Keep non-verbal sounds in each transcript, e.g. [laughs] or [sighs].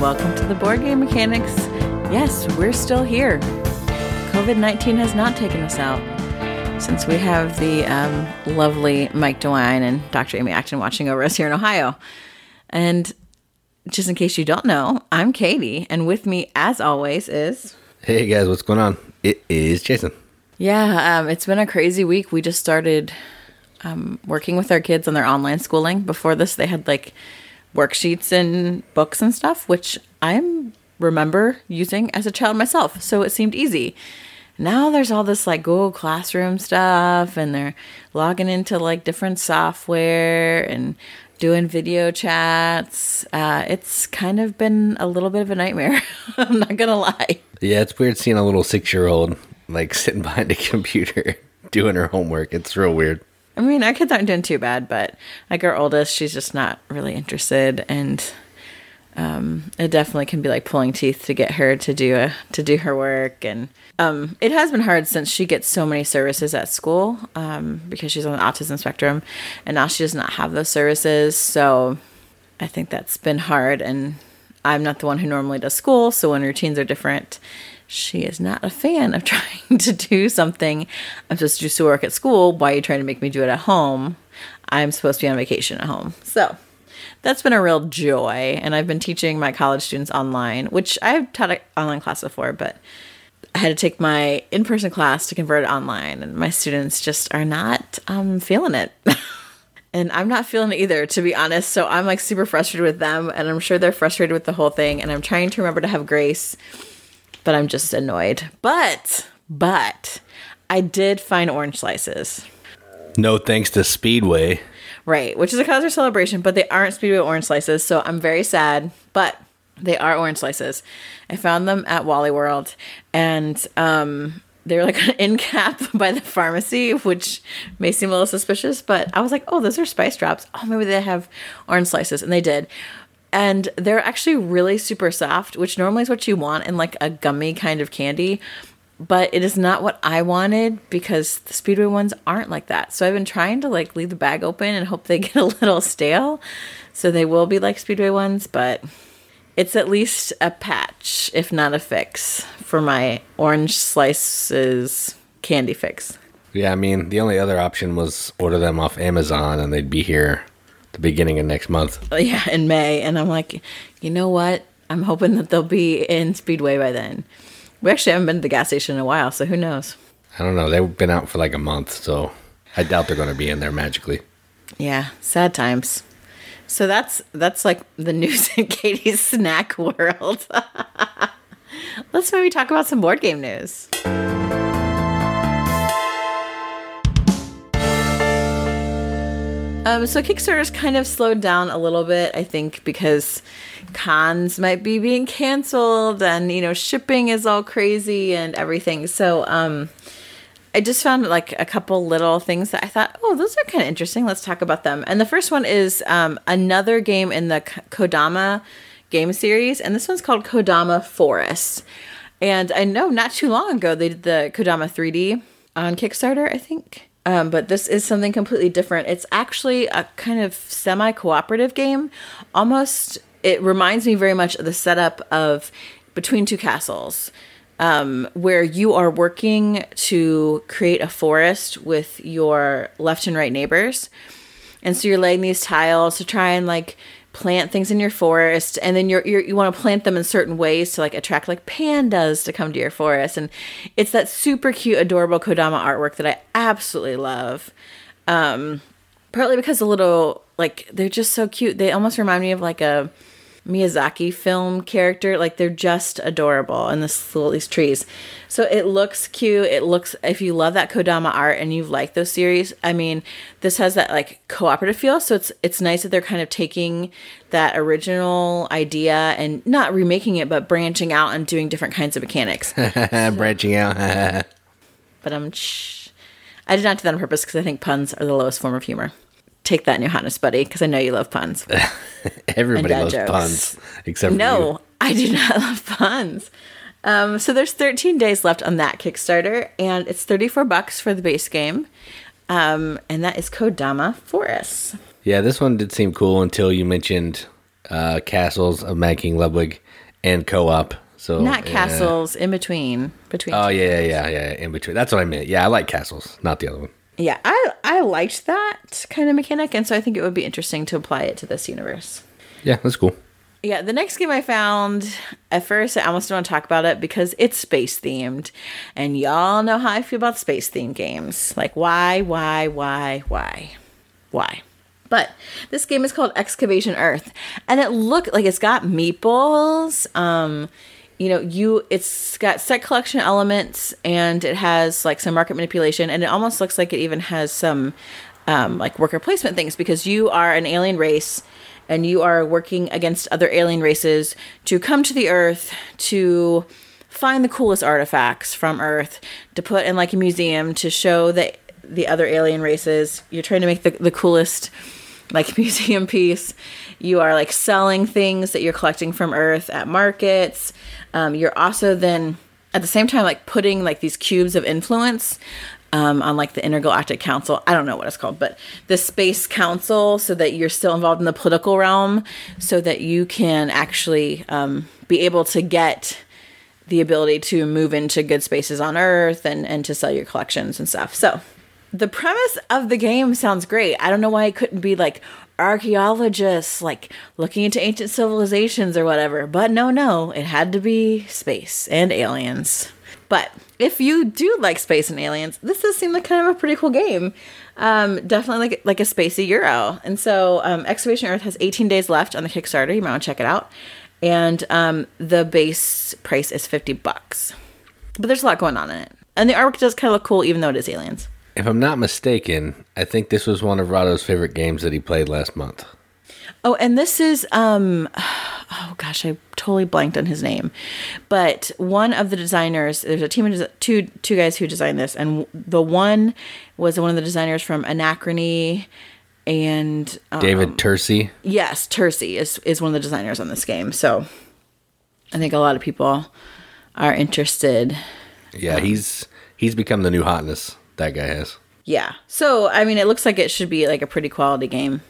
and welcome to the Board Game Mechanics. Yes, we're still here. COVID 19 has not taken us out. Since we have the um, lovely Mike DeWine and Dr. Amy Acton watching over us here in Ohio. And just in case you don't know, I'm Katie, and with me, as always, is. Hey guys, what's going on? It is Jason. Yeah, um, it's been a crazy week. We just started um, working with our kids on their online schooling. Before this, they had like worksheets and books and stuff, which I remember using as a child myself. So it seemed easy. Now there's all this like Google Classroom stuff, and they're logging into like different software and doing video chats. Uh, it's kind of been a little bit of a nightmare. [laughs] I'm not gonna lie. Yeah, it's weird seeing a little six year old like sitting behind a [laughs] computer doing her homework. It's real weird. I mean, our kids aren't doing too bad, but like our oldest, she's just not really interested, and um, it definitely can be like pulling teeth to get her to do a to do her work, and um, it has been hard since she gets so many services at school um, because she's on the autism spectrum, and now she does not have those services. So I think that's been hard, and I'm not the one who normally does school, so when routines are different, she is not a fan of [laughs] trying to do something I'm supposed to do work at school. Why are you trying to make me do it at home? I'm supposed to be on vacation at home. So that's been a real joy. And I've been teaching my college students online, which I've taught an online class before, but I had to take my in person class to convert it online. And my students just are not um, feeling it. [laughs] and I'm not feeling it either, to be honest. So I'm like super frustrated with them. And I'm sure they're frustrated with the whole thing. And I'm trying to remember to have grace but I'm just annoyed. But, but I did find orange slices. No thanks to Speedway. Right, which is a Kaiser celebration, but they aren't Speedway orange slices, so I'm very sad, but they are orange slices. I found them at Wally World, and um, they were like [laughs] an end cap by the pharmacy, which may seem a little suspicious, but I was like, oh, those are spice drops. Oh, maybe they have orange slices, and they did and they're actually really super soft, which normally is what you want in like a gummy kind of candy. But it is not what I wanted because the Speedway ones aren't like that. So I've been trying to like leave the bag open and hope they [laughs] get a little stale. So they will be like Speedway ones, but it's at least a patch, if not a fix, for my orange slices candy fix. Yeah, I mean, the only other option was order them off Amazon and they'd be here beginning of next month. [laughs] Yeah, in May. And I'm like, you know what? I'm hoping that they'll be in Speedway by then. We actually haven't been to the gas station in a while, so who knows? I don't know. They've been out for like a month, so I doubt they're going to be in there magically. Yeah, sad times. So that's that's like the [laughs] news in Katie's snack world. [laughs] Let's maybe talk about some board game news. Um, so Kickstarter's kind of slowed down a little bit, I think, because cons might be being canceled and you know shipping is all crazy and everything. So um, I just found like a couple little things that I thought, oh, those are kind of interesting. Let's talk about them. And the first one is um, another game in the Kodama game series, and this one's called Kodama Forest. And I know not too long ago they did the Kodama 3D on Kickstarter, I think. Um, but this is something completely different. It's actually a kind of semi cooperative game. Almost, it reminds me very much of the setup of Between Two Castles, um, where you are working to create a forest with your left and right neighbors. And so you're laying these tiles to try and like plant things in your forest and then you're, you're you want to plant them in certain ways to like attract like pandas to come to your forest and it's that super cute adorable kodama artwork that i absolutely love um partly because the little like they're just so cute. They almost remind me of like a Miyazaki film character. Like they're just adorable and this little these trees. So it looks cute. It looks if you love that Kodama art and you like those series, I mean, this has that like cooperative feel. So it's it's nice that they're kind of taking that original idea and not remaking it, but branching out and doing different kinds of mechanics. [laughs] branching out. [laughs] but I'm. Shh. I did not do that on purpose because I think puns are the lowest form of humor take that harness, buddy, because I know you love puns. [laughs] Everybody loves jokes. puns, except no. I do not [laughs] love puns. Um, so there's 13 days left on that Kickstarter, and it's 34 bucks for the base game, um, and that is Kodama Forest. Yeah, this one did seem cool until you mentioned uh, Castles of Mad King Ludwig, and co-op. So Not yeah. castles, in between. Between. Oh yeah, yeah, yeah, yeah. In between. That's what I meant. Yeah, I like castles, not the other one. Yeah, I I liked that kind of mechanic, and so I think it would be interesting to apply it to this universe. Yeah, that's cool. Yeah, the next game I found, at first I almost don't want to talk about it because it's space themed. And y'all know how I feel about space themed games. Like, why, why, why, why, why? But this game is called Excavation Earth. And it looked like it's got meeples. Um, you know, you it's got set collection elements and it has like some market manipulation and it almost looks like it even has some um, like worker placement things because you are an alien race and you are working against other alien races to come to the earth to find the coolest artifacts from earth to put in like a museum to show that the other alien races. You're trying to make the, the coolest like [laughs] museum piece. You are like selling things that you're collecting from earth at markets um, you're also then at the same time like putting like these cubes of influence um, on like the intergalactic council. I don't know what it's called but the space council so that you're still involved in the political realm so that you can actually um, be able to get the ability to move into good spaces on earth and, and to sell your collections and stuff. So the premise of the game sounds great. I don't know why it couldn't be like archaeologists like looking into ancient civilizations or whatever but no no it had to be space and aliens but if you do like space and aliens, this does seem like kind of a pretty cool game. Um, definitely like like a spacey Euro. And so, um, Excavation Earth has 18 days left on the Kickstarter. You might want to check it out. And um, the base price is 50 bucks. But there's a lot going on in it, and the artwork does kind of look cool, even though it is aliens. If I'm not mistaken, I think this was one of Rahdo's favorite games that he played last month. Oh, and this is um [sighs] oh gosh, I totally blanked on his name. But one of the designers, there's a team of two two guys who designed this and the one was one of the designers from Anachrony and um, David Turczi. yes, Turczi is is one of the designers on this game. So I think a lot of people are interested. Yeah, he's he's become the new hotness. That guy has. Yeah. So, I mean, it looks like it should be like a pretty quality game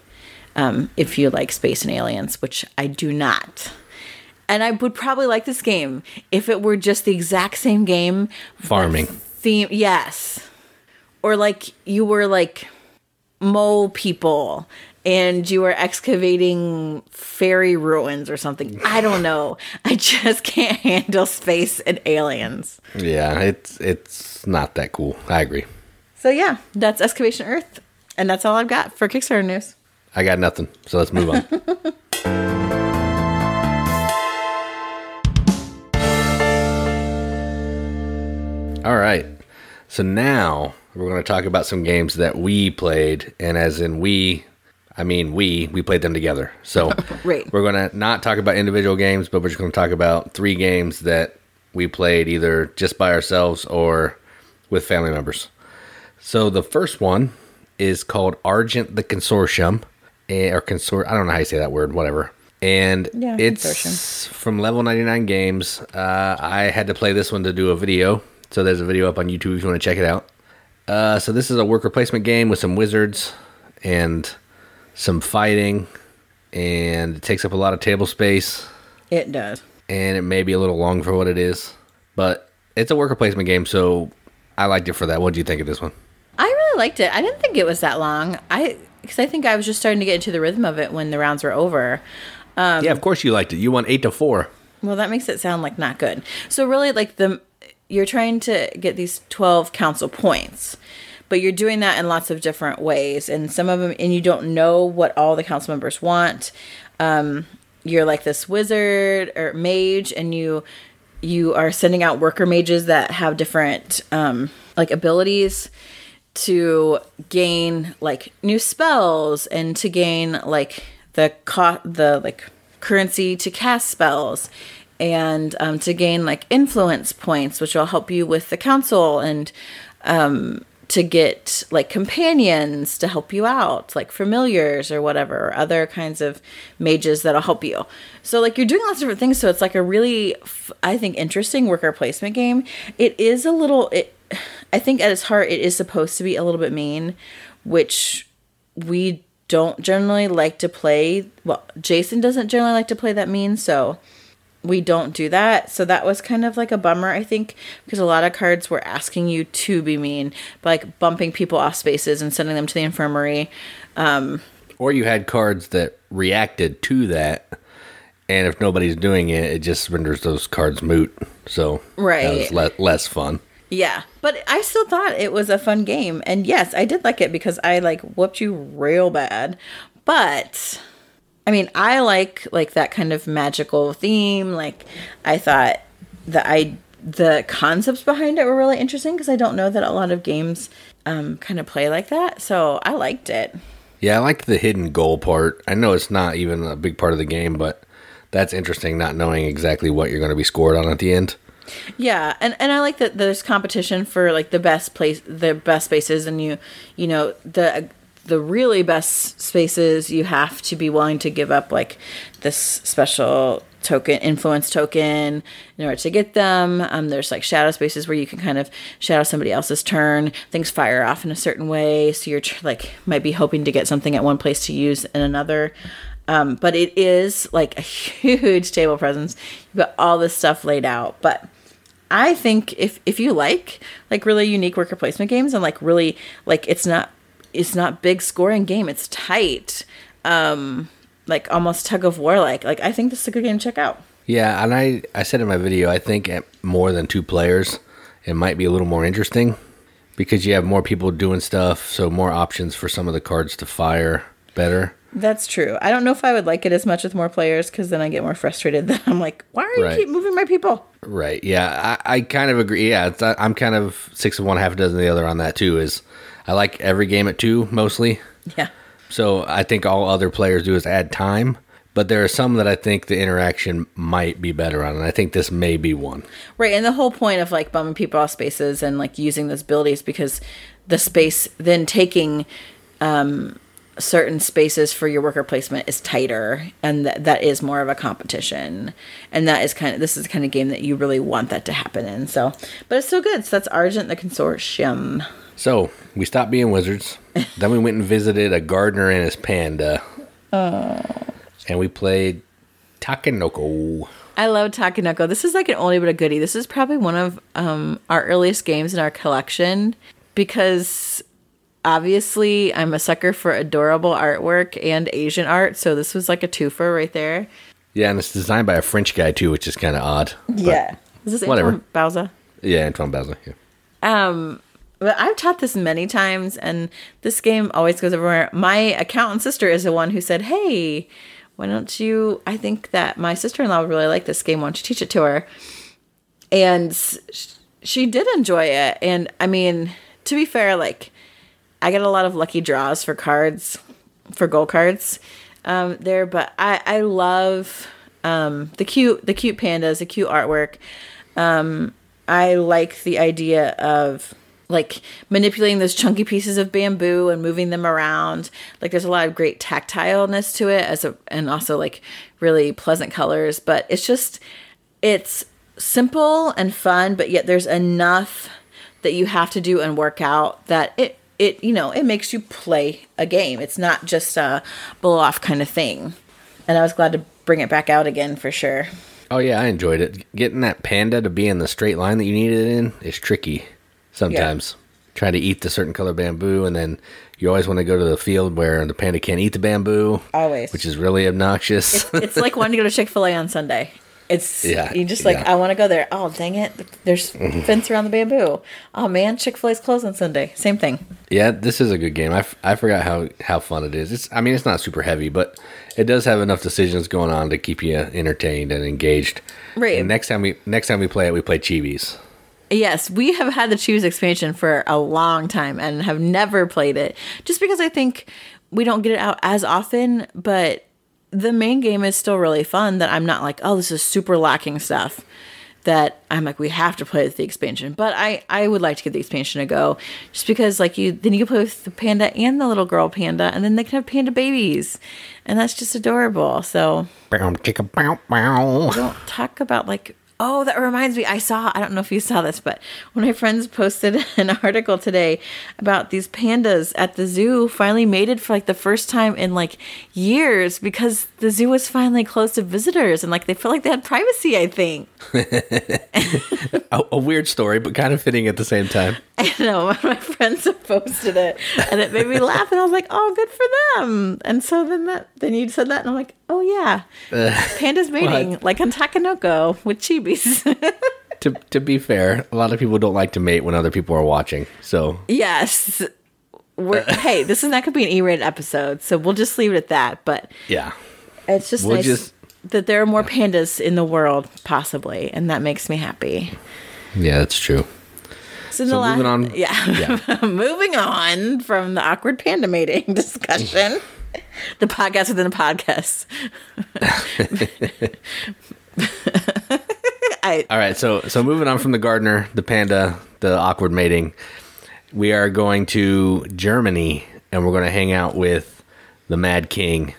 um, if you like space and aliens, which I do not. And I would probably like this game if it were just the exact same game. Farming. Theme, yes. Or like you were like mole people and you were excavating fairy ruins or something. I don't know. I just [laughs] can't handle space and aliens. Yeah, it's it's not that cool. I agree. So yeah, that's Excavation Earth. And that's all I've got for Kickstarter news. I got nothing. So let's move on. [laughs] All right. So now we're going to talk about some games that we played, and as in we, I mean we, we played them together. So [laughs] Right. we're going to not talk about individual games, but we're just going to talk about three games that we played either just by ourselves or with family members. So the first one is called Argent the Consortium, eh, or consort. I don't know how you say that word. Whatever. And Yeah, it's consortium. from Level 99 Games. Uh, I had to play this one to do a video, so there's a video up on YouTube if you want to check it out. Uh, so this is a worker placement game with some wizards and some fighting, and it takes up a lot of table space It does. and it may be a little long for what it is, but it's a worker placement game, so I liked it for that. What do you think of this one? I liked it. I didn't think it was that long. I because I think I was just starting to get into the rhythm of it when the rounds were over. Um, yeah, of course you liked it. You won eight to four. Well, that makes it sound like not good. So really, like the you're trying to get these twelve council points, but you're doing that in lots of different ways, and some of them, and you don't know what all the council members want. Um, you're like this wizard or mage, and you you are sending out worker mages that have different um, like abilities to gain like new spells and to gain like the co- the like currency to cast spells and um, to gain like influence points which will help you with the council and um, to get like companions to help you out like familiars or whatever or other kinds of mages that'll help you. So like you're doing lots of different things so it's like a really i think interesting worker placement game. It is a little it i think at its heart it is supposed to be a little bit mean which we don't generally like to play. Well, Jason doesn't generally like to play that mean, so we don't do that. So that was kind of like a bummer, I think, because a lot of cards were asking you to be mean, like bumping people off spaces and sending them to the infirmary. Um, or you had cards that reacted to that, and if nobody's doing it, it just renders those cards moot. So right, that was le- less fun. Yeah, but I still thought it was a fun game, and yes, I did like it because I like whooped you real bad. But I mean, I like like that kind of magical theme. Like, I thought that I the concepts behind it were really interesting because I don't know that a lot of games um, kind of play like that. So I liked it. Yeah, I liked the hidden goal part. I know it's not even a big part of the game, but that's interesting. Not knowing exactly what you're going to be scored on at the end. Yeah, and and I like that there's competition for like the best place, the best spaces, and you, you know, the the really best spaces you have to be willing to give up like this special token influence token in order to get them. Um, there's like shadow spaces where you can kind of shadow somebody else's turn. Things fire off in a certain way so you're like might be hoping to get something at one place to use in another. Um, but it is like a [laughs] huge table presence. You've got all this stuff laid out but I think if if you like like really unique worker placement games and like really like it's not it's not big scoring game. It's tight. Um like almost tug of war like. Like I think this is a good game to check out. Yeah, and I I said in my video I think at more than two players it might be a little more interesting because you have more people doing stuff, so more options for some of the cards to fire better. That's true. I don't know if I would like it as much with more players because then I get more frustrated. [laughs] That I'm like, why are you Right. keep moving my people? Right. Yeah, I, I kind of agree. Yeah, it's, I'm kind of six of one, half a dozen of the other on that too. Is I like every game at two mostly. Yeah. So I think all other players do is add time. But there are some that I think the interaction might be better on, and I think this may be one. Right, and the whole point of like bumming people off spaces and like using those abilities because the space then taking um, certain spaces for your worker placement is tighter, and that that is more of a competition, and that is kind of this is the kind of game that you really want that to happen in. So, but it's so good. So that's Argent the Consortium. So we stopped being wizards. [laughs] then we went and visited a gardener and his panda. And we played Takenoko. I love Takenoko. This is like an oldie but a goodie. This is probably one of um, our earliest games in our collection because obviously I'm a sucker for adorable artwork and Asian art. So this was like a twofer right there. Yeah, and it's designed by a French guy too, which is kind of odd. Yeah. Is this whatever. Antoine Bauza? yeah, Antoine Bauza. Yeah. Um, but I've taught this many times, and this game always goes everywhere. My accountant sister is the one who said, "Hey, why don't you? I think that my sister-in-law would really like this game. Why don't you teach it to her?" And she did enjoy it. And I mean, to be fair, like I get a lot of lucky draws for cards, for goal cards um, there. But I I love um, the cute the cute pandas, the cute artwork. Um, I like the idea of like manipulating those chunky pieces of bamboo and moving them around. Like there's a lot of great tactileness to it as a and also like really pleasant colors, but it's just it's simple and fun, but yet there's enough that you have to do and work out that it it you know, it makes you play a game. It's not just a blow off kind of thing. And I was glad to bring it back out again for sure. Oh yeah, I enjoyed it. Getting that panda to be in the straight line that you need it in is tricky sometimes. Trying to eat the certain color bamboo, and then you always want to go to the field where the panda can't eat the bamboo, Always. which is really obnoxious. it's like wanting to go to Chick Fil A on Sunday. It's Yeah, you just like yeah. I want to go there. Oh dang it! There's mm-hmm. fence around the bamboo. Oh man, Chick Fil A's closed on Sunday. Same thing. yeah, this is a good game. I, f- I forgot how how fun it is. It's I mean it's not super heavy, but it does have enough decisions going on to keep you entertained and engaged. Right. And next time we next time we play it, we play Chibis. Yes, we have had the Chibis expansion for a long time and have never played it just because I think we don't get it out as often, but the main game is still really fun that I'm not like, oh, this is super lacking stuff that I'm like, we have to play with the expansion. But I, I would like to give the expansion a go just because like you then you can play with the panda and the little girl panda and then they can have panda babies. And that's just adorable. So Bow, chicka, bow, bow. don't talk about like Oh, that reminds me. I saw, I don't know if you saw this, but one of my friends posted [laughs] an article today about these pandas at the zoo finally mated for like the first time in like years because the zoo was finally closed to visitors and like they felt like they had privacy, I think. [laughs] a, a weird story, but kind of fitting at the same time. [laughs] I know one of my friends posted it, and it made me laugh, and I was like, "Oh, good for them!" And so then that, then you said that, and I'm like, "Oh yeah, [laughs] pandas mating What? like on Takenoko with chibis." to to be fair, a lot of people don't like to mate when other people are watching. So yes, We're, [laughs] hey, this is not going to be an E-rated episode, so we'll just leave it at that. But yeah, it's just We'll nice just- that there are more pandas in the world, possibly, and that makes me happy. yeah, that's true. So, So la- moving on- [laughs] yeah, moving on from the awkward panda mating discussion, the podcast within a podcast. I All right, so so moving on from the gardener, the panda, the awkward mating, we are going to Germany and we're going to hang out with the Mad King,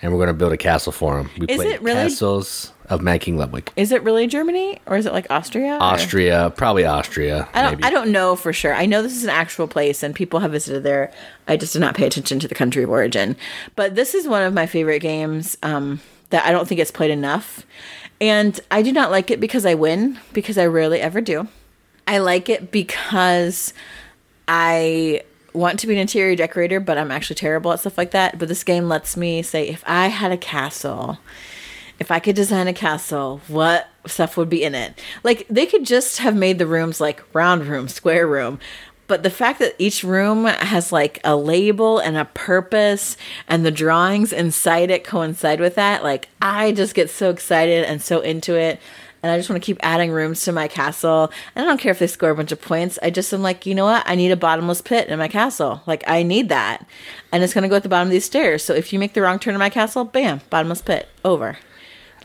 and we're going to build a castle for him. We Is played it really- Castles of Mad King Ludwig. is it really Germany or is it like Austria? or- Austria, probably Austria. I don't. maybe. I don't know for sure. I know this is an actual place, and people have visited there. I just did not pay attention to the country of origin. But this is one of my favorite games um, that I don't think it's played enough, and I do not like it because I win because I rarely ever do. I like it because I want to be an interior decorator, but I'm actually terrible at stuff like that. But this game lets me say, if I had a castle, if I could design a castle, what stuff would be in it? Like they could just have made the rooms like round room, square room. But the fact that each room has like a label and a purpose and the drawings inside it coincide with that, like I just get so excited and so into it. And I just want to keep adding rooms to my castle. And I don't care if they score a bunch of points. I just am like, you know what? I need a bottomless pit in my castle. Like I need that. And it's gonna go at the bottom of these stairs. So if you make the wrong turn in my castle, bam, bottomless pit. Over.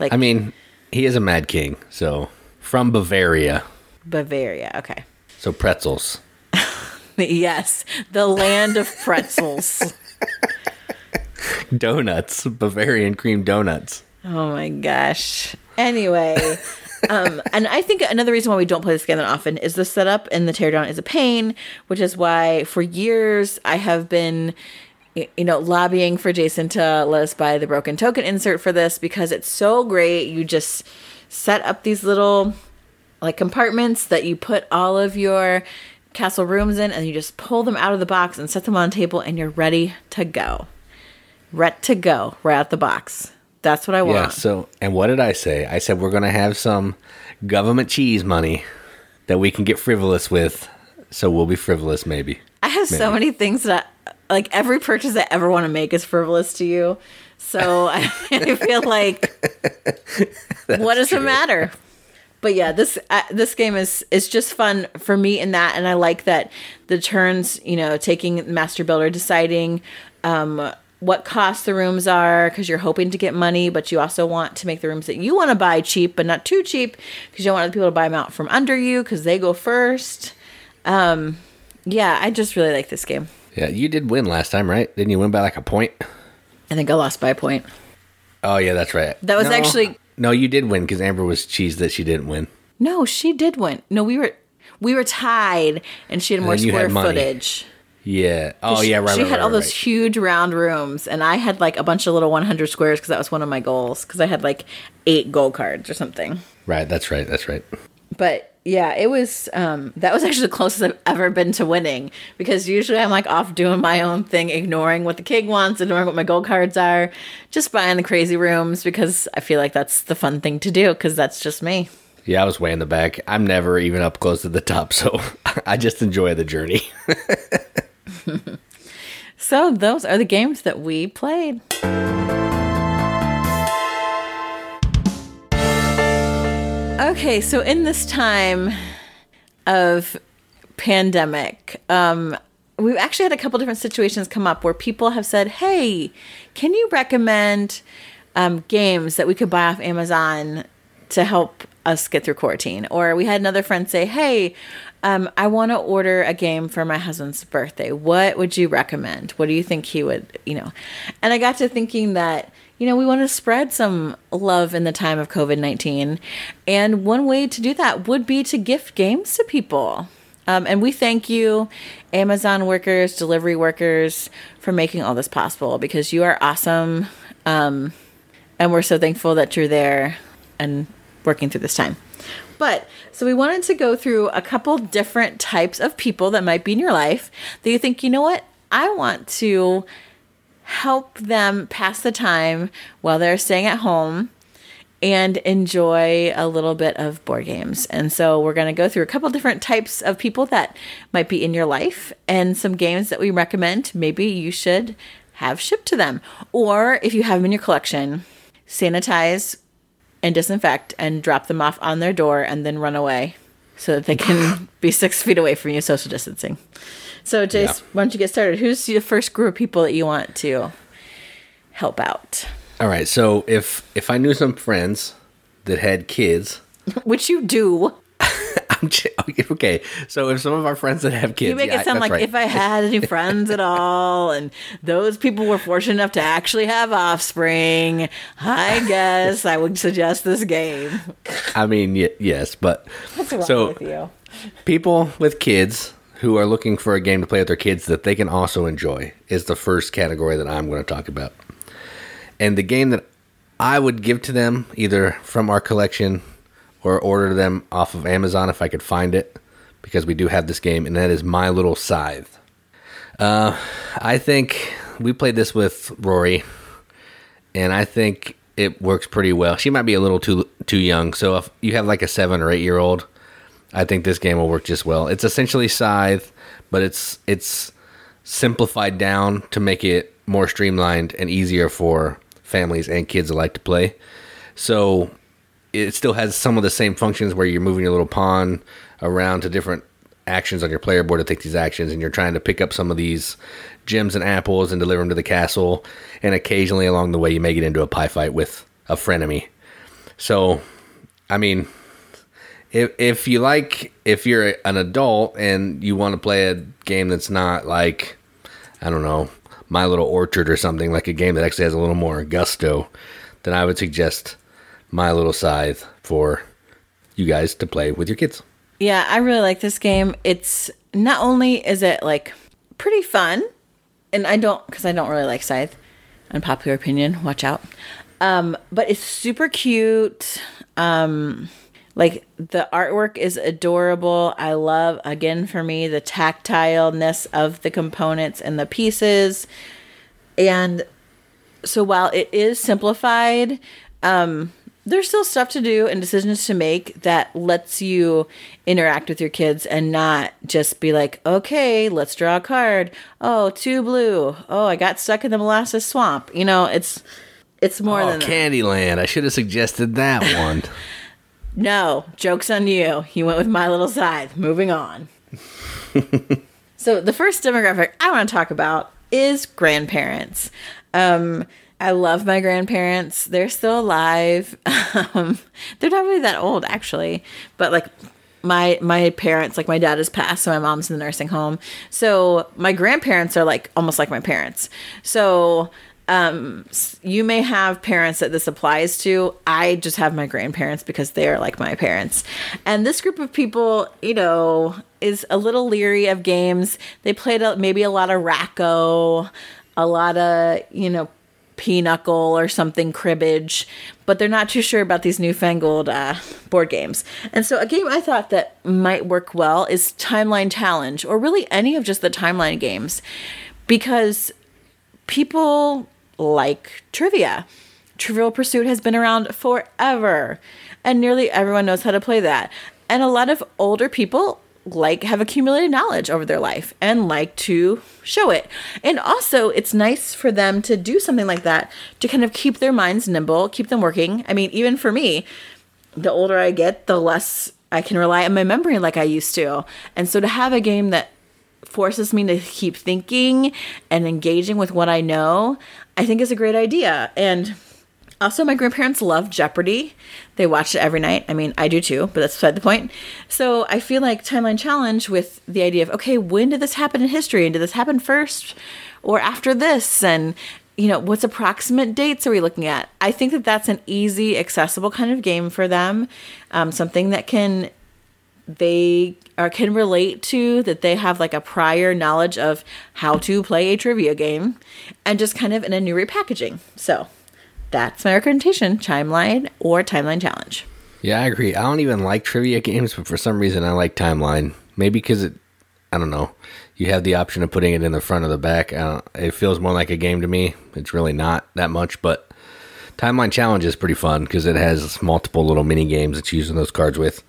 Like I mean, he is a Mad King, so from Bavaria, Bavaria. Okay. so pretzels. [laughs] Yes, the land of pretzels. [laughs] Donuts, Bavarian cream donuts. oh my gosh. Anyway, um, [laughs] and I think another reason why we don't play this game that often is the setup and the teardown is a pain, which is why for years I have been, you know, lobbying for Jason to let us buy the broken token insert for this because it's so great. You just set up these little like compartments that you put all of your castle rooms in and you just pull them out of the box and set them on a table and you're ready to go. Ready to go right out the box. That's what I want. Yeah. So, and what did I say? I said we're going to have some government cheese money that we can get frivolous with. So we'll be frivolous, maybe. I have so many things that like every purchase I ever want to make is frivolous to you. So I, [laughs] I feel like [laughs] what does it matter? But yeah, this uh, this game is is just fun for me in that, and I like that the turns. You know, taking master builder, deciding um, what cost the rooms are because you're hoping to get money, but you also want to make the rooms that you want to buy cheap, but not too cheap because you don't want other people to buy them out from under you because they go first. Um, yeah, I just really like this game. Yeah, you did win last time, right? Didn't you win by like a point? I think I lost by a point. Oh yeah, that's right. That was No. actually- no. You did win because Amber was cheesed that she didn't win. No, she did win. No, we were we were tied, and she had more then you had square footage. Yeah. Oh She- yeah, right. She right, had right, all those huge round rooms, and I had like a bunch of little 100 squares because that was one of my goals. Because I had like eight gold cards or something. Right. That's right. That's right. But yeah, it was um, that was actually the closest I've ever been to winning. Because usually I'm like off doing my own thing, ignoring what the king wants, ignoring what my gold cards are, just buying the crazy rooms because I feel like that's the fun thing to do. Because that's just me. Yeah, I was way in the back. I'm never even up close to the top, so [laughs] I just enjoy the journey. [laughs] [laughs] So those are the games that we played. Okay, so in this time of pandemic, um, we've actually had a couple different situations come up where people have said, "Hey, can you recommend um, games that we could buy off Amazon to help us get through quarantine?" Or we had another friend say, "Hey, um, I want to order a game for my husband's birthday. What would you recommend? What do you think he would, you know?" And I got to thinking that, you know, we want to spread some love in the time of COVID 19. And one way to do that would be to gift games to people. Um, and we thank you, Amazon workers, delivery workers, for making all this possible because you are awesome. Um, and we're so thankful that you're there and working through this time. But so we wanted to go through a couple different types of people that might be in your life that you think, you know what, I want to help them pass the time while they're staying at home and enjoy a little bit of board games. And so we're going to go through a couple different types of people that might be in your life and some games that we recommend maybe you should have shipped to them. Or if you have them in your collection, sanitize and disinfect and drop them off on their door and then run away so that they can [laughs] be six feet away from you social distancing. So, Jace, yeah. why don't you get started? Who's the first group of people that you want to help out? All right. So if if I knew some friends that had kids, [laughs] which you do. [laughs] I'm okay. So if some of our friends that have kids, you make yeah, it sound like right. if I had any friends at all, and those people were fortunate enough to actually have offspring, I guess I would suggest this game. I mean, y- yes, but what's wrong so, with you? People with kids who are looking for a game to play with their kids that they can also enjoy is the first category that I'm going to talk about. And the game that I would give to them, either from our collection or order them off of Amazon if I could find it, because we do have this game, and that is My Little Scythe. Uh, I think we played this with Rory, and I think it works pretty well. She might be a little too too young, so if you have like a seven or eight year old, I think this game will work just well. It's essentially Scythe, but it's it's simplified down to make it more streamlined and easier for families and kids alike to play. So it still has some of the same functions where you're moving your little pawn around to different actions on your player board to take these actions, and you're trying to pick up some of these gems and apples and deliver them to the castle. And occasionally along the way, you may get into a pie fight with a frenemy. So, I mean, if if you like, if you're an adult and you want to play a game that's not like, I don't know, my Little Orchard or something like a game that actually has a little more gusto, then I would suggest My Little Scythe for you guys to play with your kids. Yeah, I really like this game. It's not only is it like pretty fun, and I don't because I don't really like Scythe. Unpopular opinion, watch out. Um, but it's super cute. Um, like the artwork is adorable. I love again for me the tactileness of the components and the pieces. And so while it is simplified, um there's still stuff to do and decisions to make that lets you interact with your kids and not just be like, okay, let's draw a card. Oh, two blue. Oh, I got stuck in the molasses swamp. You know, it's it's more oh, than Candyland. I should have suggested that one. [laughs] No, joke's on you. You went with My Little Scythe. Moving on. [laughs] so, the first demographic I want to talk about is grandparents. Um, I love my grandparents. They're still alive. [laughs] Um, they're not really that old, actually, but like my my parents, like my dad has passed, so my mom's in the nursing home. So my grandparents are like almost like my parents. So um, you may have parents that this applies to. I just have my grandparents because they are like my parents. And this group of people, you know, is a little leery of games. They played a, maybe a lot of Rack-O, a lot of, you know, Pinochle or something cribbage, but they're not too sure about these newfangled uh, board games. And so, a game I thought that might work well is Timeline Challenge, or really any of just the timeline games, because people like trivia. Trivial Pursuit has been around forever, and nearly everyone knows how to play that. And a lot of older people like have accumulated knowledge over their life and like to show it. And also, it's nice for them to do something like that to kind of keep their minds nimble, keep them working. I mean, even for me, the older I get, the less I can rely on my memory like I used to. And so to have a game that forces me to keep thinking and engaging with what I know, I think is a great idea. And also, my grandparents love Jeopardy. They watch it every night. I mean, I do too, but that's beside the point. So I feel like Timeline Challenge with the idea of, okay, when did this happen in history? And did this happen first or after this? And you know, what's approximate dates are we looking at? I think that that's an easy, accessible kind of game for them. Um, something that can they are can relate to that they have like a prior knowledge of how to play a trivia game and just kind of in a new repackaging. So that's my recommendation, Timeline or Timeline Challenge. Yeah, I agree. I don't even like trivia games, but for some reason I like Timeline. Maybe because it, I don't know, you have the option of putting it in the front or the back. it feels more like a game to me. It's really not that much, but Timeline Challenge is pretty fun because it has multiple little mini games it's using those cards with.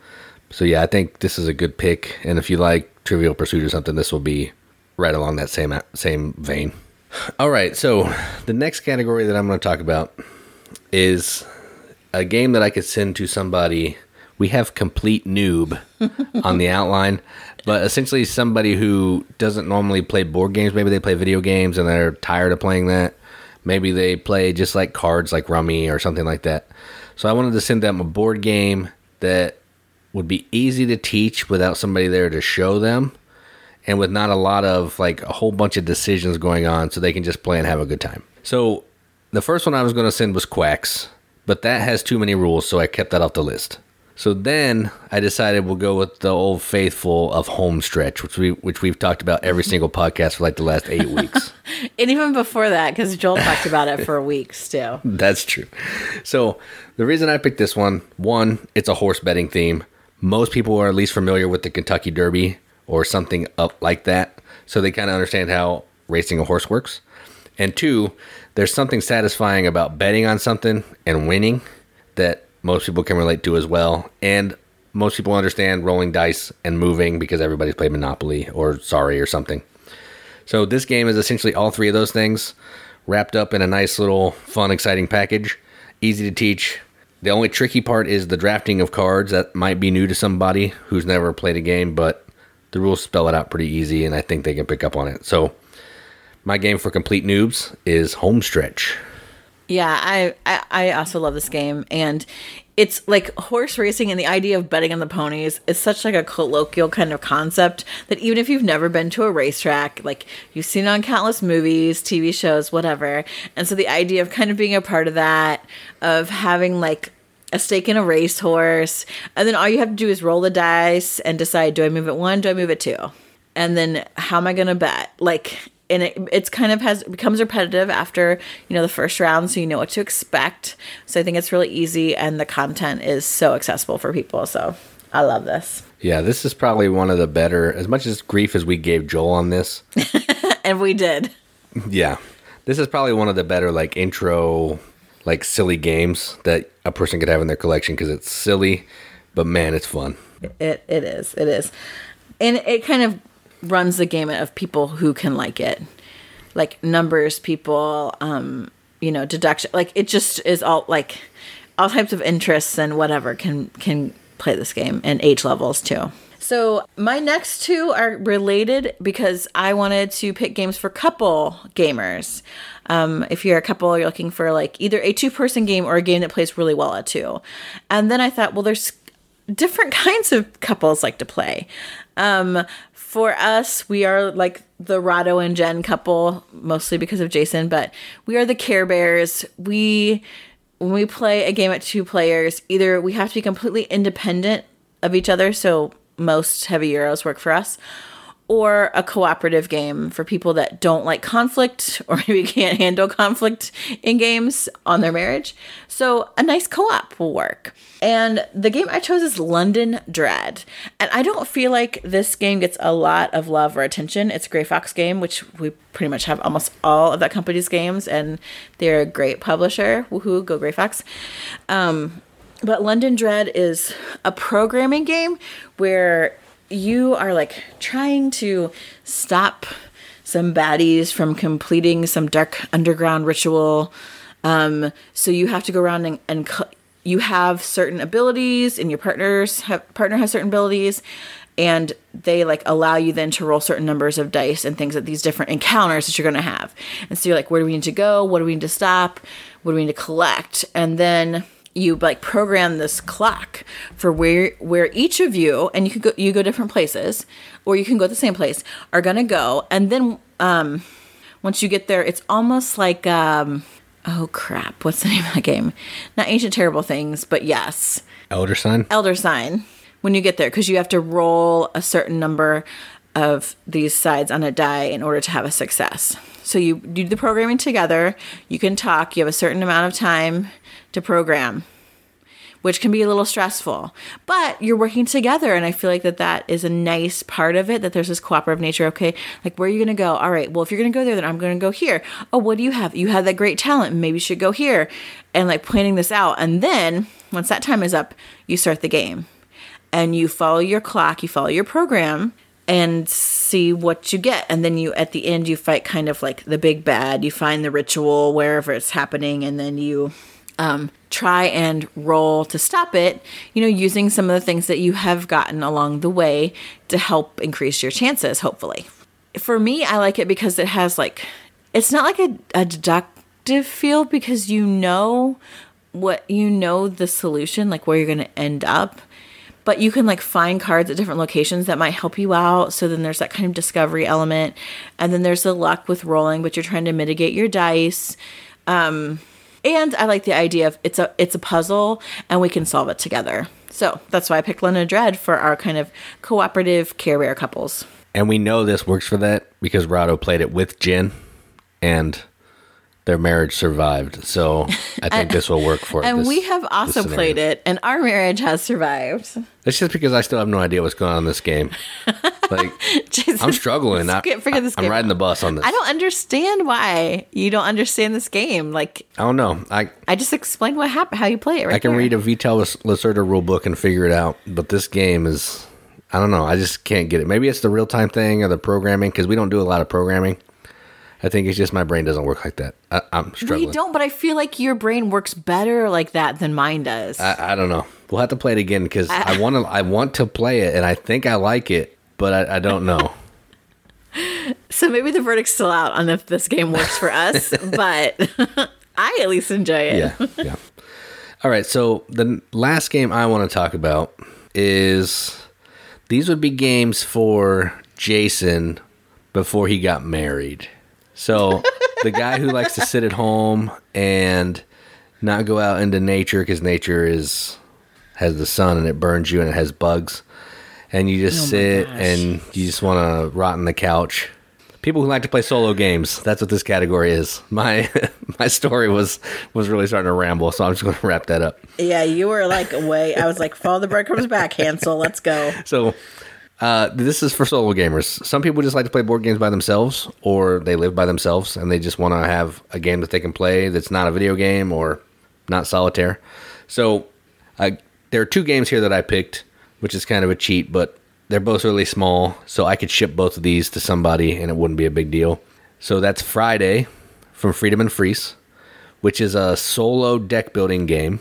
So yeah, I think this is a good pick. And if you like Trivial Pursuit or something, this will be right along that same same vein. All right, so the next category that I'm going to talk about is a game that I could send to somebody. We have complete noob [laughs] on the outline, but essentially somebody who doesn't normally play board games. Maybe they play video games and they're tired of playing that. Maybe they play just like cards, like Rummy or something like that. So I wanted to send them a board game that would be easy to teach without somebody there to show them and with not a lot of like a whole bunch of decisions going on so they can just play and have a good time. So the first one I was going to send was Quacks, but that has too many rules, so I kept that off the list. So then I decided we'll go with the old faithful of Homestretch, which we which we've talked about every single [laughs] podcast for like the last eight weeks. [laughs] and even before that, because Joel talked about it for [laughs] weeks too. That's true. So the reason I picked this one, one, it's a horse betting theme most people are at least familiar with the Kentucky Derby or something up like that, so they kind of understand how racing a horse works. And two, there's something satisfying about betting on something and winning that most people can relate to as well. And most people understand rolling dice and moving because everybody's played Monopoly or Sorry or something. So this game is essentially all three of those things wrapped up in a nice little fun, exciting package. Easy to teach, the only tricky part is the drafting of cards. That might be new to somebody who's never played a game, but the rules spell it out pretty easy, and I think they can pick up on it. So, my game for complete noobs is Homestretch. Yeah, I, I, I also love this game, and it's like horse racing and the idea of betting on the ponies is such like a colloquial kind of concept that even if you've never been to a racetrack like you've seen on countless movies tv shows whatever and so the idea of kind of being a part of that of having like a stake in a racehorse, and then all you have to do is roll the dice and decide: do I move it one? Do I move it two? And then how am I going to bet? Like, and it it's kind of has becomes repetitive after you know the first round, so you know what to expect. So I think it's really easy, and the content is so accessible for people. So I love this. Yeah, this is probably one of the better. As much as grief as we gave Joel on this, [laughs] and we did. Yeah, this is probably one of the better like intro like silly games that a person could have in their collection because it's silly, but man, it's fun. It it is. It is. And it kind of runs the gamut of people who can like it. Like numbers people, um, you know, deduction like it just is all like all types of interests and whatever can can play this game and age levels too. So my next two are related because I wanted to pick games for couple gamers. Um, if you're a couple, you're looking for like either a two person game or a game that plays really well at two. And then I thought, well, there's different [laughs] kinds of couples like to play. Um, for us, we are like the Rahdo and Jen couple, mostly because of Jason, but we are the Care Bears. We, when we play a game at two players, either we have to be completely independent of each other, so most heavy Euros work for us, or a cooperative game for people that don't like conflict [laughs] or maybe can't handle conflict in games on their marriage. So a nice co-op will work. And the game I chose is London Dread. And I don't feel like this game gets a lot of love or attention. It's a Grey Fox game, which we pretty much have almost all of that company's games, and they're a great publisher. Woohoo, go Grey Fox. Um, but London Dread is a programming game where you are like trying to stop some baddies from completing some dark underground ritual. Um, so you have to go around and, and you have certain abilities, and your partners have partner has certain abilities, and they like allow you then to roll certain numbers of dice and things at these different encounters that you're going to have. And so you're like, where do we need to go? What do we need to stop? What do we need to collect? And then you like program this clock for where where each of you and you could go you go different places or you can go the same place are going to go and then um once you get there, it's almost like um oh crap, what's the name of the game? Not Ancient Terrible Things, but yes. Elder sign. Elder Sign when you get there because you have to roll a certain number of these sides on a die in order to have a success. So you do the programming together, you can talk, you have a certain amount of time to program which can be a little stressful. But you're working together, and I feel like that that is a nice part of it. That there's this cooperative nature. Okay, like where are you to go? All right, well if you're to go there, then I'm to go here. Oh, what do you have? You have that great talent. Maybe you should go here, and like planning this out. And then once that time is up, you start the game, and you follow your clock, you follow your program, and see what you get. And then you, at the end, you fight kind of like the big bad. You find the ritual wherever it's happening, and then you um, try and roll to stop it, you know, using some of the things that you have gotten along the way to help increase your chances, hopefully. For me, I like it because it has like, it's not like a, a deductive feel because you know what, you know, the solution, like where you're going to end up. But you can like find cards at different locations that might help you out. So then there's that kind of discovery element. And then there's the luck with rolling, but you're trying to mitigate your dice. Um, and I like the idea of it's a it's a puzzle and we can solve it together. So that's why I picked London Dread for our kind of cooperative Care Bear couples. And we know this works for that because Rahdo played it with Jen and their marriage survived. So I think this will work for us. [laughs] And this- we have also played it and our marriage has survived. It's just because I still have no idea what's going on in this game. [laughs] Like [laughs] Jason, I'm struggling. I, can't figure this I'm game riding the bus on this. I don't understand why you don't understand this game. Like I don't know. I I just explained what happened, how you play it right I can there. read a Vital Lacerda rule book and figure it out, but this game is I don't know. I just can't get it. Maybe it's the real time thing or the programming because we don't do a lot of programming. I think it's just my brain doesn't work like that. I, I'm struggling. We don't, but I feel like your brain works better like that than mine does. I, I don't know. We'll have to play it again because [laughs] I want to. I want to play it, and I think I like it, but I, I don't know. [laughs] So maybe the verdict's still out on if this game works for us, [laughs] but [laughs] I at least enjoy it. yeah, yeah. All right. So the last game I want to talk about is these would be games for Jason before he got married. So the guy who likes to sit at home and not go out into nature because nature is has the sun and it burns you and it has bugs, and you just Oh sit and you just want to rot on the couch. People who like to play solo games. That's what this category is. My [laughs] my story was was really starting to ramble, so I'm just going to wrap that up. Yeah, you were like away. I was like, follow the breadcrumbs back, Hansel. Let's go. So uh, this is for solo gamers. Some people just like to play board games by themselves, or they live by themselves and they just want to have a game that they can play that's not a video game or not solitaire. So uh, there are two games here that I picked, which is kind of a cheat, but they're both really small, so I could ship both of these to somebody and it wouldn't be a big deal. So that's Friday from Friedemann Friese, which is a solo deck building game.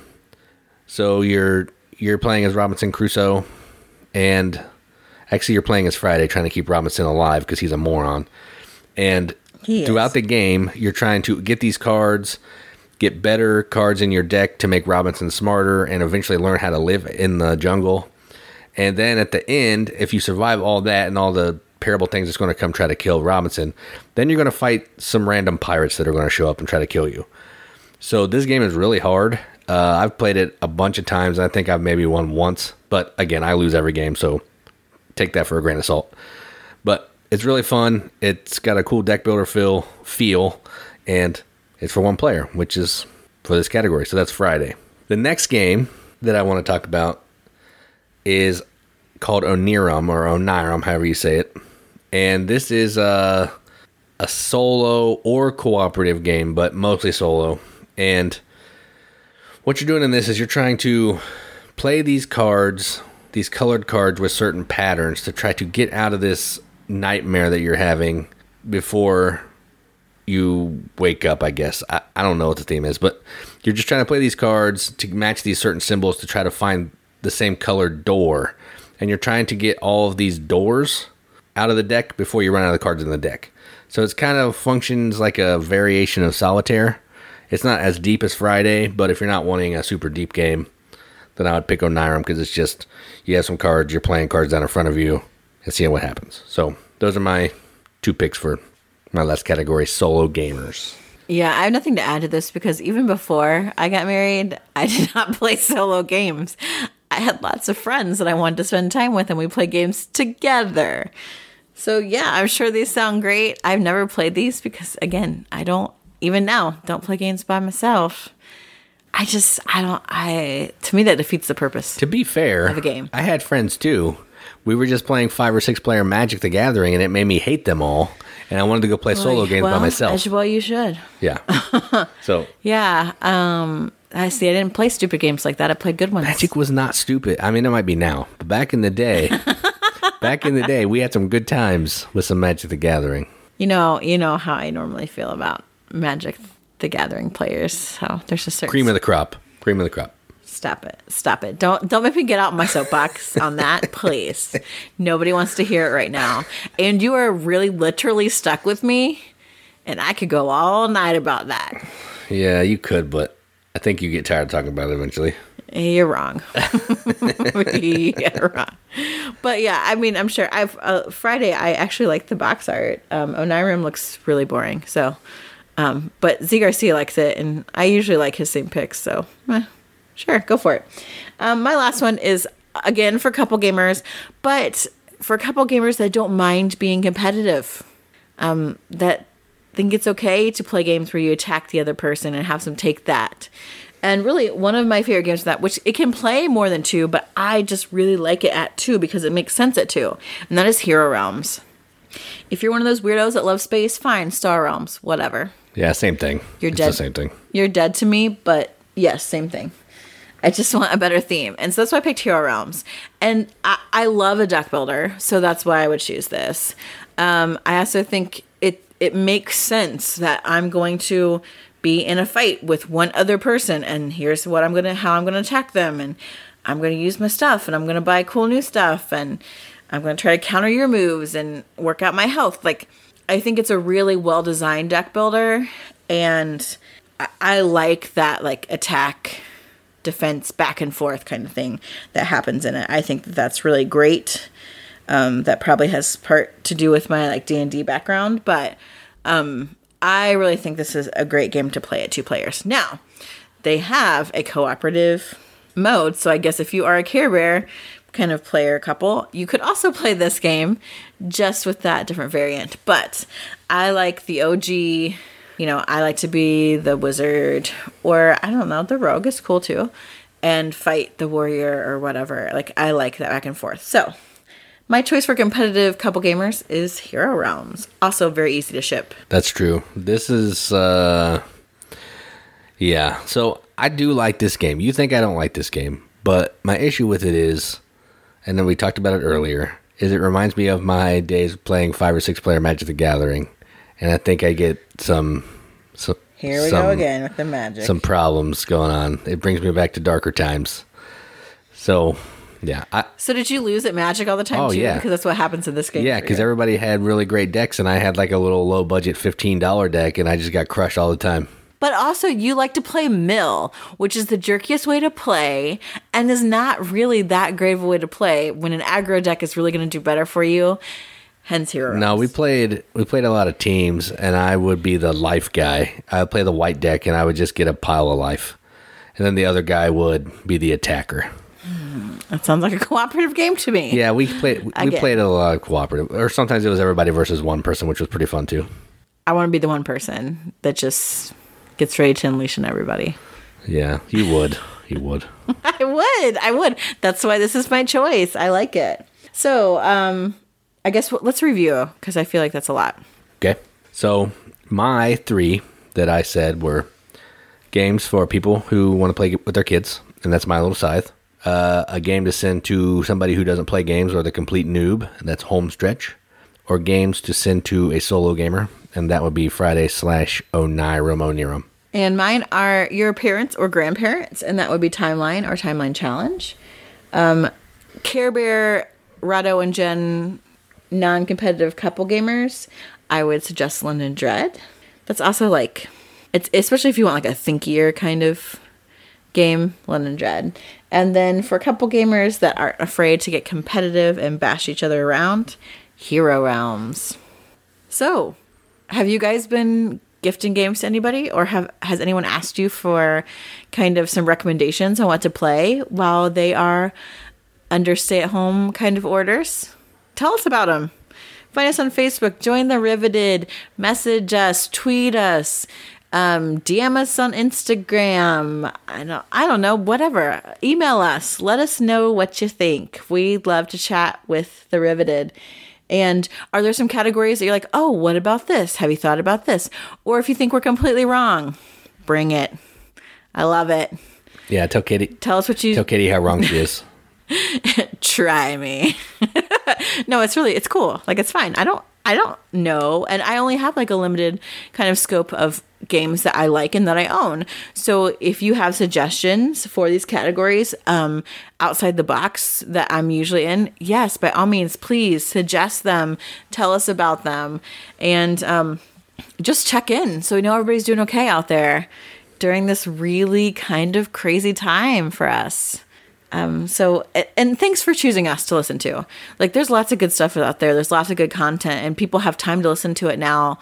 So you're you're playing as Robinson Crusoe, and actually you're playing as Friday, trying to keep Robinson alive because he's a moron. And throughout the game, you're trying to get these cards, get better cards in your deck to make Robinson smarter, and eventually learn how to live in the jungle. And then at the end, if you survive all that and all the terrible things that's going to come try to kill Robinson, then you're going to fight some random pirates that are going to show up and try to kill you. So this game is really hard. Uh, I've played it a bunch of times. I think I've maybe won once, but again, I lose every game, so take that for a grain of salt. But it's really fun. It's got a cool deck builder feel, feel, and it's for one player, which is for this category. So that's Friday. The next game that I want to talk about is called Onirim or Onirim, however you say it. And this is a a solo or cooperative game, but mostly solo. And what you're doing in this is you're trying to play these cards, these colored cards with certain patterns to try to get out of this nightmare that you're having before you wake up, I guess. I, I don't know what the theme is, but you're just trying to play these cards to match these certain symbols to try to find the same colored door. And you're trying to get all of these doors out of the deck before you run out of the cards in the deck. So it's kind of functions like a variation of solitaire. It's not as deep as Friday, but if you're not wanting a super deep game, then I would pick Onirim because it's just you have some cards, you're playing cards down in front of you, and seeing what happens. So those are my two picks for My last category, solo gamers. Yeah, I have nothing to add to this because even before I got married, I did [laughs] not play solo games. I had lots of friends that I wanted to spend time with, and we play games together. So, yeah, I'm sure these sound great. I've never played these because, again, I don't, even now, don't play games by myself. I just, I don't, I, to me, that defeats the purpose. To be fair, Of a game. I had friends too. We were just playing five or six player Magic the Gathering, and it made me hate them all. And I wanted to go play solo games well, by myself. As well, you should. Yeah. [laughs] so Yeah. Um, I see. I didn't play stupid games like that. I played good ones. Magic was not stupid. I mean, it might be now, but back in the day, [laughs] back in the day, we had some good times with some Magic the Gathering. You know, you know how I normally feel about Magic the Gathering players. So there's a certain Cream of the crop. Cream of the crop. stop it, stop it. Don't don't make me get out my soapbox on that, [laughs] please. Nobody wants to hear it right now. And you are really literally stuck with me, and I could go all night about that. Yeah, you could, but I think you get tired of talking about it eventually. You're wrong. [laughs] You're wrong. But yeah, I mean, I'm sure. I've uh, Friday. I actually like the box art. Um, Onirim looks really boring. So, um, but Zee Garcia likes it, and I usually like his same picks. So, eh, sure, go for it. Um, my last one is again for couple gamers, but for couple gamers that don't mind being competitive. Um, that think it's okay to play games where you attack the other person and have them take that. And really, one of my favorite games for that, which it can play more than two, but I just really like it at two because it makes sense at two, and that is Hero Realms. If you're one of those weirdos that love space, fine, Star Realms, whatever. Yeah, same thing. You're it's dead. the same thing. You're dead to me, but yes, same thing. I just [laughs] want a better theme. And so that's why I picked Hero Realms. And I, I love a deck builder, so that's why I would choose this. Um, I also think it it makes sense that I'm going to be in a fight with one other person and here's what I'm gonna how I'm gonna attack them and I'm gonna use my stuff and I'm gonna buy cool new stuff and I'm gonna try to counter your moves and work out my health. Like I think it's a really well designed deck builder and I, I like that like attack defense back and forth kind of thing that happens in it. I think that that's really great. Um, that probably has part to do with my like D and D background, but um, I really think this is a great game to play at two players. Now, they have a cooperative mode, so I guess if you are a Care Bear kind of player couple, you could also [laughs] play this game just with that different variant. But I like the OG. You know, I like to be the wizard, or I don't know, the rogue is cool too, and fight the warrior or whatever. Like I like that back and forth. So my choice for competitive couple gamers is Hero Realms. Also very easy to ship. That's true. This is uh yeah. So I do like this game. You think I don't like this game, but my issue with it is and then we talked about it earlier, is it reminds me of my days playing five or six player Magic the Gathering. And I think I get some some Here we some, go again with the magic. some problems going on. It brings me back to darker times. So yeah, I, so did you lose at Magic all the time Oh, too? yeah. Because that's what happens in this game. Yeah, because everybody had really great decks, and I had like a little low budget fifteen dollar deck, and I just got crushed all the time. But also, you like to play mill, which is the jerkiest way to play, and is not really that great of a way to play when an aggro deck is really going to do better for you. Hence, hero. No, we played we played a lot of teams, and I would be the life guy. I would play the white deck, and I would just get a pile of life, and then the other guy would be the attacker. That sounds like a [laughs] cooperative game to me. Yeah, we played we Again. played a lot of cooperative, or sometimes it was everybody versus one person, which was pretty fun too. I want to be the one person that just gets ready to unleash on everybody. Yeah, you would, you would. [laughs] I would. I would. That's why this is my choice. I like it. So, um, I guess w- let's review because I feel like that's a lot. Okay. So my three that I said were games for people who want to play with their kids, and that's My Little Scythe. Uh, a game to send to somebody who doesn't play games or the complete noob, that's Homestretch. Or games to send to a solo gamer, and that would be Friday slash Onirim Onirim. And mine are your parents or grandparents, and that would be Timeline or Timeline Challenge. Um, Care Bear, Rahdo, and Jen, non competitive couple gamers, I would suggest London Dread. That's also like, it's especially if you want like a thinkier kind of game, London Dread. And then for a couple gamers that aren't afraid to get competitive and bash each other around, Hero Realms. So, have you guys been gifting games to anybody or have has anyone asked you for kind of some recommendations on what to play while they are under stay-at-home kind of orders? Tell us about them. Find us on Facebook, join the Riveted, message us, tweet us, um, DM us on Instagram. I don't, I don't know, whatever. Email us. Let us know what you think. We'd love to chat with the Riveted. And are there some categories that you're like, oh, what about this? Have you thought about this? Or if you think we're completely wrong, bring it. I love it. Yeah, tell Katie. Tell us what you Tell Katie how wrong she is. [laughs] try me. [laughs] no, it's really it's cool. Like it's fine. I don't I don't know and I only have like a limited kind of scope of games that I like and that I own. So if you have suggestions for these categories um outside the box that I'm usually in, yes, by all means please suggest them, tell us about them and um just check in so we know everybody's doing okay out there during this really kind of crazy time for us. Um, so, and thanks for choosing us to listen to. Like, there's lots of good stuff out there. There's lots of good content, and people have time to listen to it now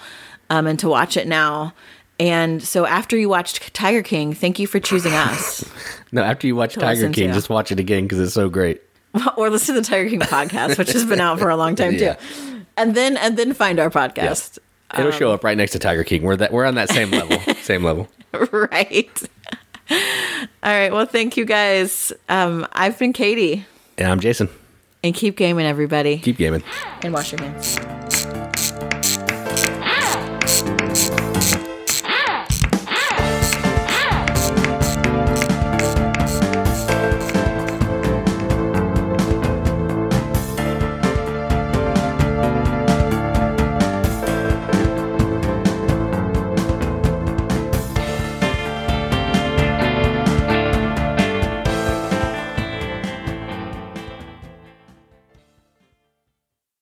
um, and to watch it now. And so, after you watched Tiger King, thank you for choosing us. [laughs] no, after you watch Tiger King, to. just watch it again because it's so great. [laughs] or listen to the Tiger King podcast, which has been out for a long time [laughs] Yeah. too. And then, and then find our podcast. It'll show up right next to Tiger King. We're that we're on that same level. same level. right. [laughs] All right. Well, thank you guys. Um, I've been Katie. And I'm Jason. And keep gaming, everybody. Keep gaming. And wash your hands.